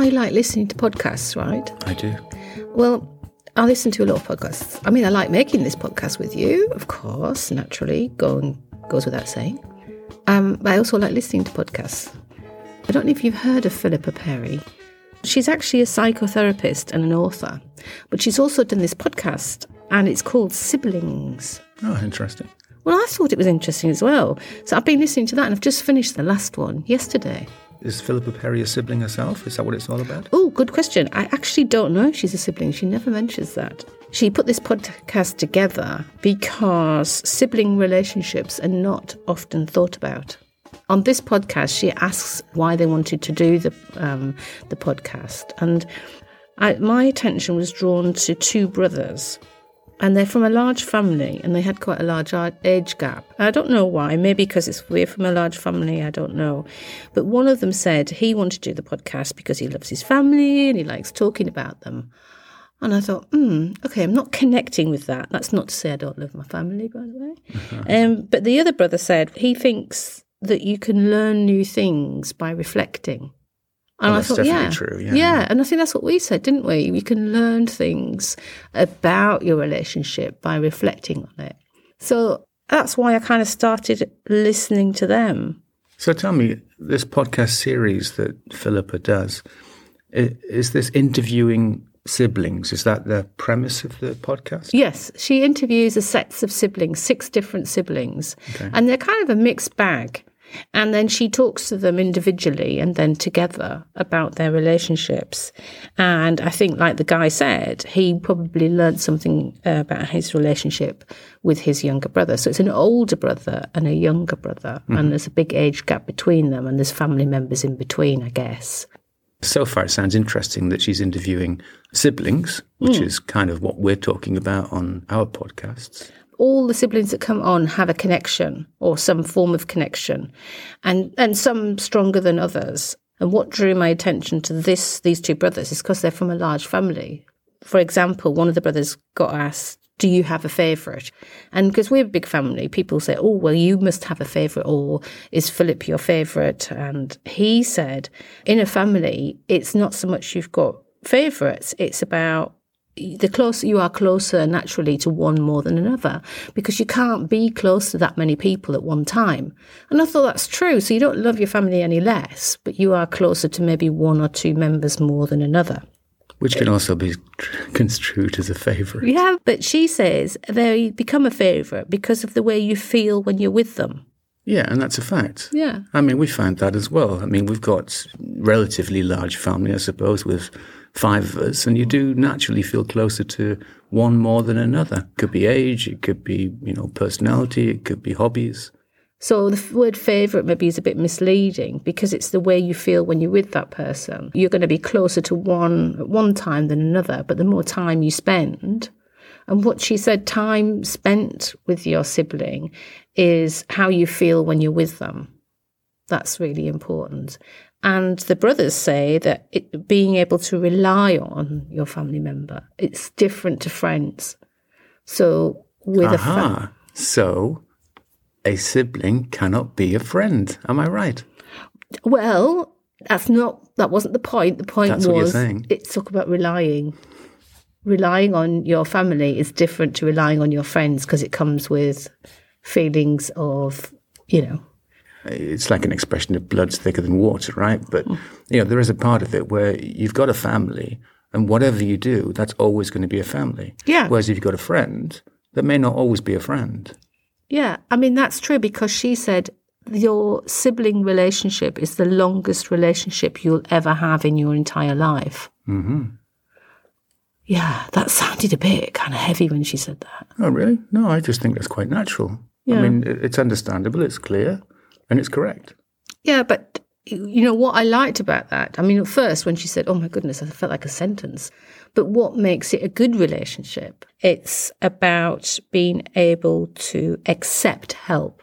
You know that I like listening to podcasts, right? I do. Well, I listen to a lot of podcasts. I mean, I like making this podcast with you, of course, naturally, going, goes without saying. Um, but I also like listening to podcasts. I don't know if you've heard of Philippa Perry. She's actually a psychotherapist and an author, but she's also done this podcast, and it's called Siblings. Oh, interesting. Well, I thought it was interesting as well. So I've been listening to that, and I've just finished the last one yesterday. Is Philippa Perry a sibling herself? Is that what it's all about? Oh, good question. I actually don't know if she's a sibling. She never mentions that. She put this podcast together because sibling relationships are not often thought about. On this podcast, she asks why they wanted to do the um, the podcast, and I, my attention was drawn to two brothers and they're from a large family and they had quite a large age gap. I don't know why, maybe because it's we're from a large family, I don't know. But one of them said he wanted to do the podcast because he loves his family and he likes talking about them. And I thought, hmm, okay, I'm not connecting with that. That's not to say I don't love my family, by the way. um, but the other brother said he thinks that you can learn new things by reflecting. Oh, and Well, I that's thought, definitely yeah, true, yeah. yeah, and I think that's what we said, didn't we? You can learn things about your relationship by reflecting on it. So that's why I kind of started listening to them. So tell me, this podcast series that Philippa does, is this interviewing siblings? Is that the premise of the podcast? Yes, she interviews a sets of siblings, six different siblings, and they're kind of a mixed bag. And then she talks to them individually and then together about their relationships. And I think, like the guy said, he probably learned something uh, about his relationship with his younger brother. So it's an older brother and a younger brother, and there's a big age gap between them, and there's family members in between, I guess. So far, it sounds interesting that she's interviewing siblings, which is kind of what we're talking about on our podcasts. All the siblings that come on have a connection or some form of connection and and some stronger than others. And what drew my attention to this these two brothers is because they're from a large family. For example one of the brothers got asked do you have a favorite and because we're a big family people say oh well you must have a favorite or is philip your favorite and he said in a family it's not so much you've got favorites it's about the closer you are closer naturally to one more than another because you can't be close to that many people at one time. And I thought that's true. So you don't love your family any less, but you are closer to maybe one or two members more than another. Which can also be construed as a favourite. Yeah, but she says they become a favourite because of the way you feel when you're with them. Yeah, and that's a fact. Yeah. I mean, we found that as well. I mean, we've got relatively large family, I suppose, with five of us, and you do naturally feel closer to one more than another. It could be age, it could be, you know, personality, it could be hobbies. So the word favourite maybe is a bit misleading because it's the way you feel when you're with that person. You're going to be closer to one at one time than another, but the more time you spend, and what she said, time spent with your sibling is how you feel when you're with them. That's really important. And the brothers say that it, being able to rely on your family member, it's different to friends. So with a fa- Aha. So a sibling cannot be a friend. Am I right? Well, that's not that wasn't the point. The point That's was it's talk about relying. Relying on your family is different to relying on your friends because it comes with feelings of, you know, It's like an expression of blood's thicker than water, right? But, you know, there is a part of it where you've got a family and whatever you do, that's always going to be a family. Yeah. Whereas if you've got a friend, that may not always be a friend. Yeah, I mean, that's true because she said your sibling relationship is the longest relationship you'll ever have in your entire life. Mm-hmm. Yeah, that sounded a bit kind of heavy when she said that. Oh, really? No, I just think that's quite natural. Yeah. I mean, it's understandable, it's clear, and it's correct. Yeah, but you know what I liked about that? I mean, at first when she said, "Oh my goodness," I felt like a sentence. But what makes it a good relationship? It's about being able to accept help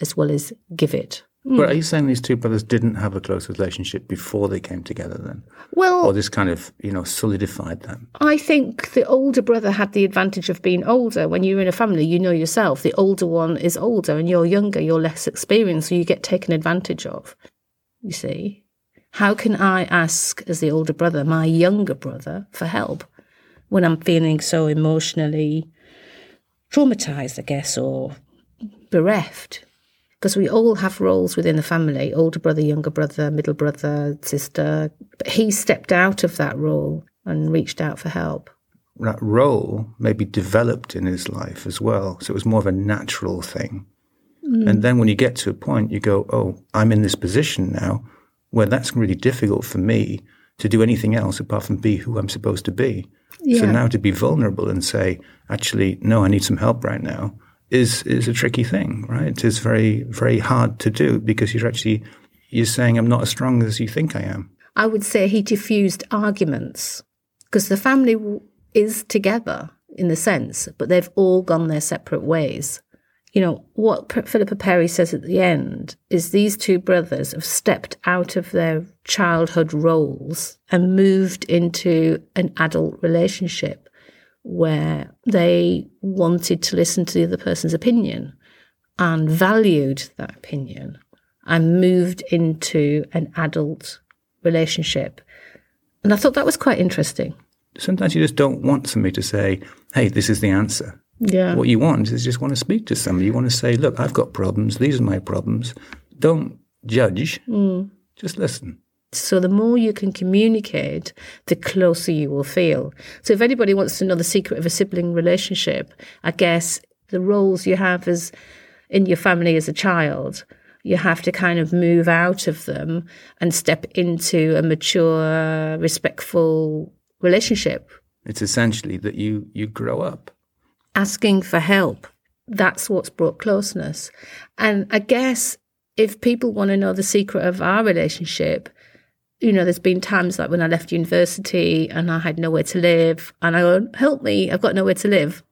as well as give it. But hmm. are you saying these two brothers didn't have a close relationship before they came together then? Well, Or this kind of, you know, solidified them? I think the older brother had the advantage of being older. When you're in a family, you know yourself. The older one is older and you're younger, you're less experienced, so you get taken advantage of. You see? How can I ask, as the older brother, my younger brother, for help when I'm feeling so emotionally traumatized, I guess, or bereft? Because we all have roles within the family older brother, younger brother, middle brother, sister. But he stepped out of that role and reached out for help. That role maybe developed in his life as well. So it was more of a natural thing. Mm. And then when you get to a point, you go, oh, I'm in this position now where that's really difficult for me to do anything else apart from be who I'm supposed to be. So now to be vulnerable and say, actually, no, I need some help right now is is a tricky thing, right? It is very, very hard to do because you're actually you're saying I'm not as strong as you think I am. I would say he diffused arguments because the family is together in the sense, but they've all gone their separate ways. You know, what Philippa Perry says at the end is these two brothers have stepped out of their childhood roles and moved into an adult relationship where they wanted to listen to the other person's opinion and valued that opinion and moved into an adult relationship. And I thought that was quite interesting. Sometimes you just don't want somebody to say, "Hey, this is the answer." Yeah. What you want is just want to speak to somebody. You want to say, "Look, I've got problems. These are my problems." Don't judge. Mm. Just listen. So the more you can communicate, the closer you will feel. So if anybody wants to know the secret of a sibling relationship, I guess the roles you have as in your family as a child, you have to kind of move out of them and step into a mature, respectful relationship. It's essentially that you you grow up. asking for help. That's what's brought closeness. And I guess if people want to know the secret of our relationship, you know, there's been times like when I left university and I had nowhere to live, and I go, "Help me! I've got nowhere to live."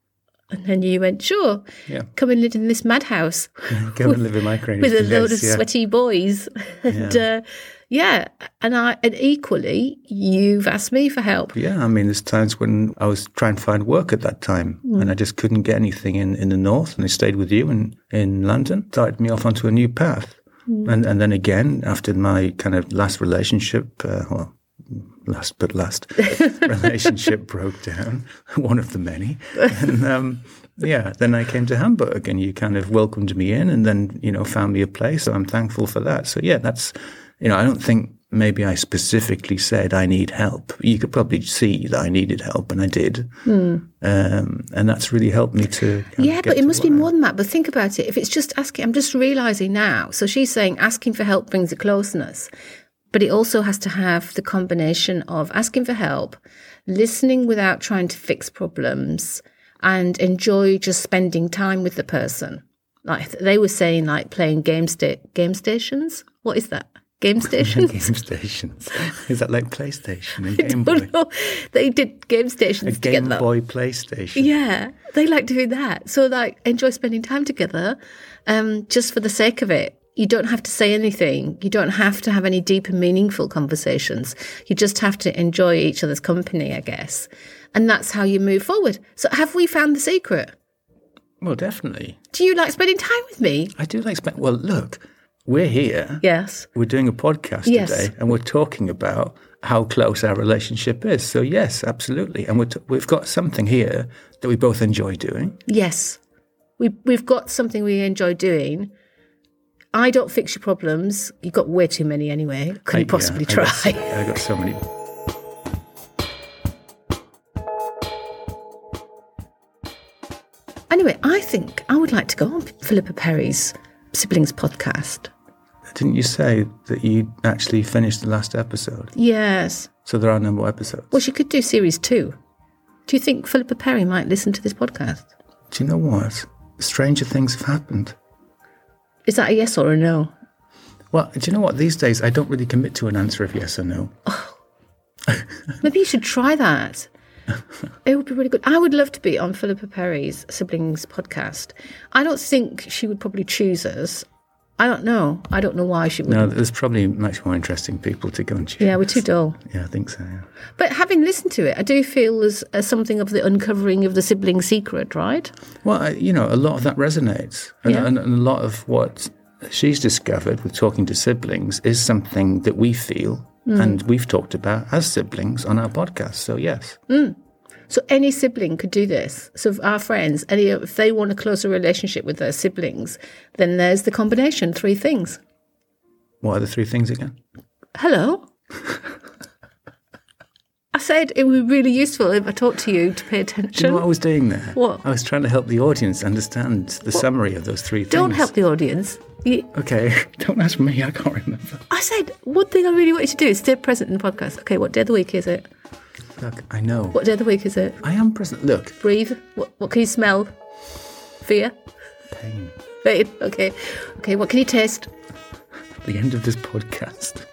And then you went, "Sure, Yeah. come and live in this madhouse come and live in my crane with a load of sweaty boys." and Yeah. uh, yeah, and I and equally, you've asked me for help. Yeah, I mean, there's times when I was trying to find work at that time, and I just couldn't get anything in, in the north, and I stayed with you in, in London, started me off onto a new path. And and then again, after my kind of last relationship, uh, well, last but last relationship broke down, one of the many, and um, yeah, then I came to Hamburg, and you kind of welcomed me in, and then you know found me a place. So I'm thankful for that. So yeah, that's you know, I don't think maybe I specifically said I need help. You could probably see that I needed help, and I did. Um, and that's really helped me to. Yeah, but it must be I more than that. But think about it. If it's just asking, I'm just realizing now. So she's saying asking for help brings a closeness, but it also has to have the combination of asking for help, listening without trying to fix problems, and enjoy just spending time with the person. Like they were saying, like playing game sta- game stations. What is that? Game stations. Game stations. Is that like PlayStation and Game Boy? know. They did game stations A Game together. Boy PlayStation. Yeah, they like doing that. So like enjoy spending time together, um, just for the sake of it. You don't have to say anything. You don't have to have any deep and meaningful conversations. You just have to enjoy each other's company, I guess. And that's how you move forward. So have we found the secret? Well, definitely. Do you like spending time with me? I do like spend. Well, look, we're here. Yes. We're doing a podcast Yes. today, and we're talking about how close our relationship is. So yes, absolutely, and we're t- we've got something here that we both enjoy doing. Yes. We we've got something we enjoy doing. I don't fix your problems. You've got way too many anyway. Couldn't I- you possibly yeah, I try? got I got so many. Anyway, I think I would like to go on Philippa Perry's siblings podcast. Didn't you say that you actually finished the last episode? Yes. So there are no more episodes. Well, she could do series two. Do you think Philippa Perry might listen to this podcast? Do you know what? Stranger things have happened. Is that a yes or a no? Well, do you know what? These days, I don't really commit to an answer of yes or no. Oh, Maybe you should try that. It would be really good. I would love to be on Philippa Perry's siblings podcast. I don't think she would probably choose us. I don't know. I don't know why she would. No, there's probably much more interesting people to go and choose. Yeah, we're too dull. Yeah, I think so. Yeah. But having listened to it, I do feel there's uh, something of the uncovering of the sibling secret, right? Well, I, you know, a lot of that resonates, and, Yeah. and, and a lot of what she's discovered with talking to siblings is something that we feel And we've talked about as siblings on our podcast. So, yes. So any sibling could do this. So if our friends, any if they want a closer relationship with their siblings, then there's the combination, three things. What are the three things again? Hello. I said it would be really useful if I talked to you to pay Do you attention. know what I was doing there? What? I was trying to help the audience understand the summary of those three things. Don't help the audience. You, Okay, don't ask me. I can't remember. I said one thing I really want you to do is stay present in the podcast. Okay, what day of the week is it? Look, I know. What day of the week is it? I am present. Look, Breathe. What, what can you smell? Fear. pain. Pain. Okay. Okay. What can you taste? The end of this podcast.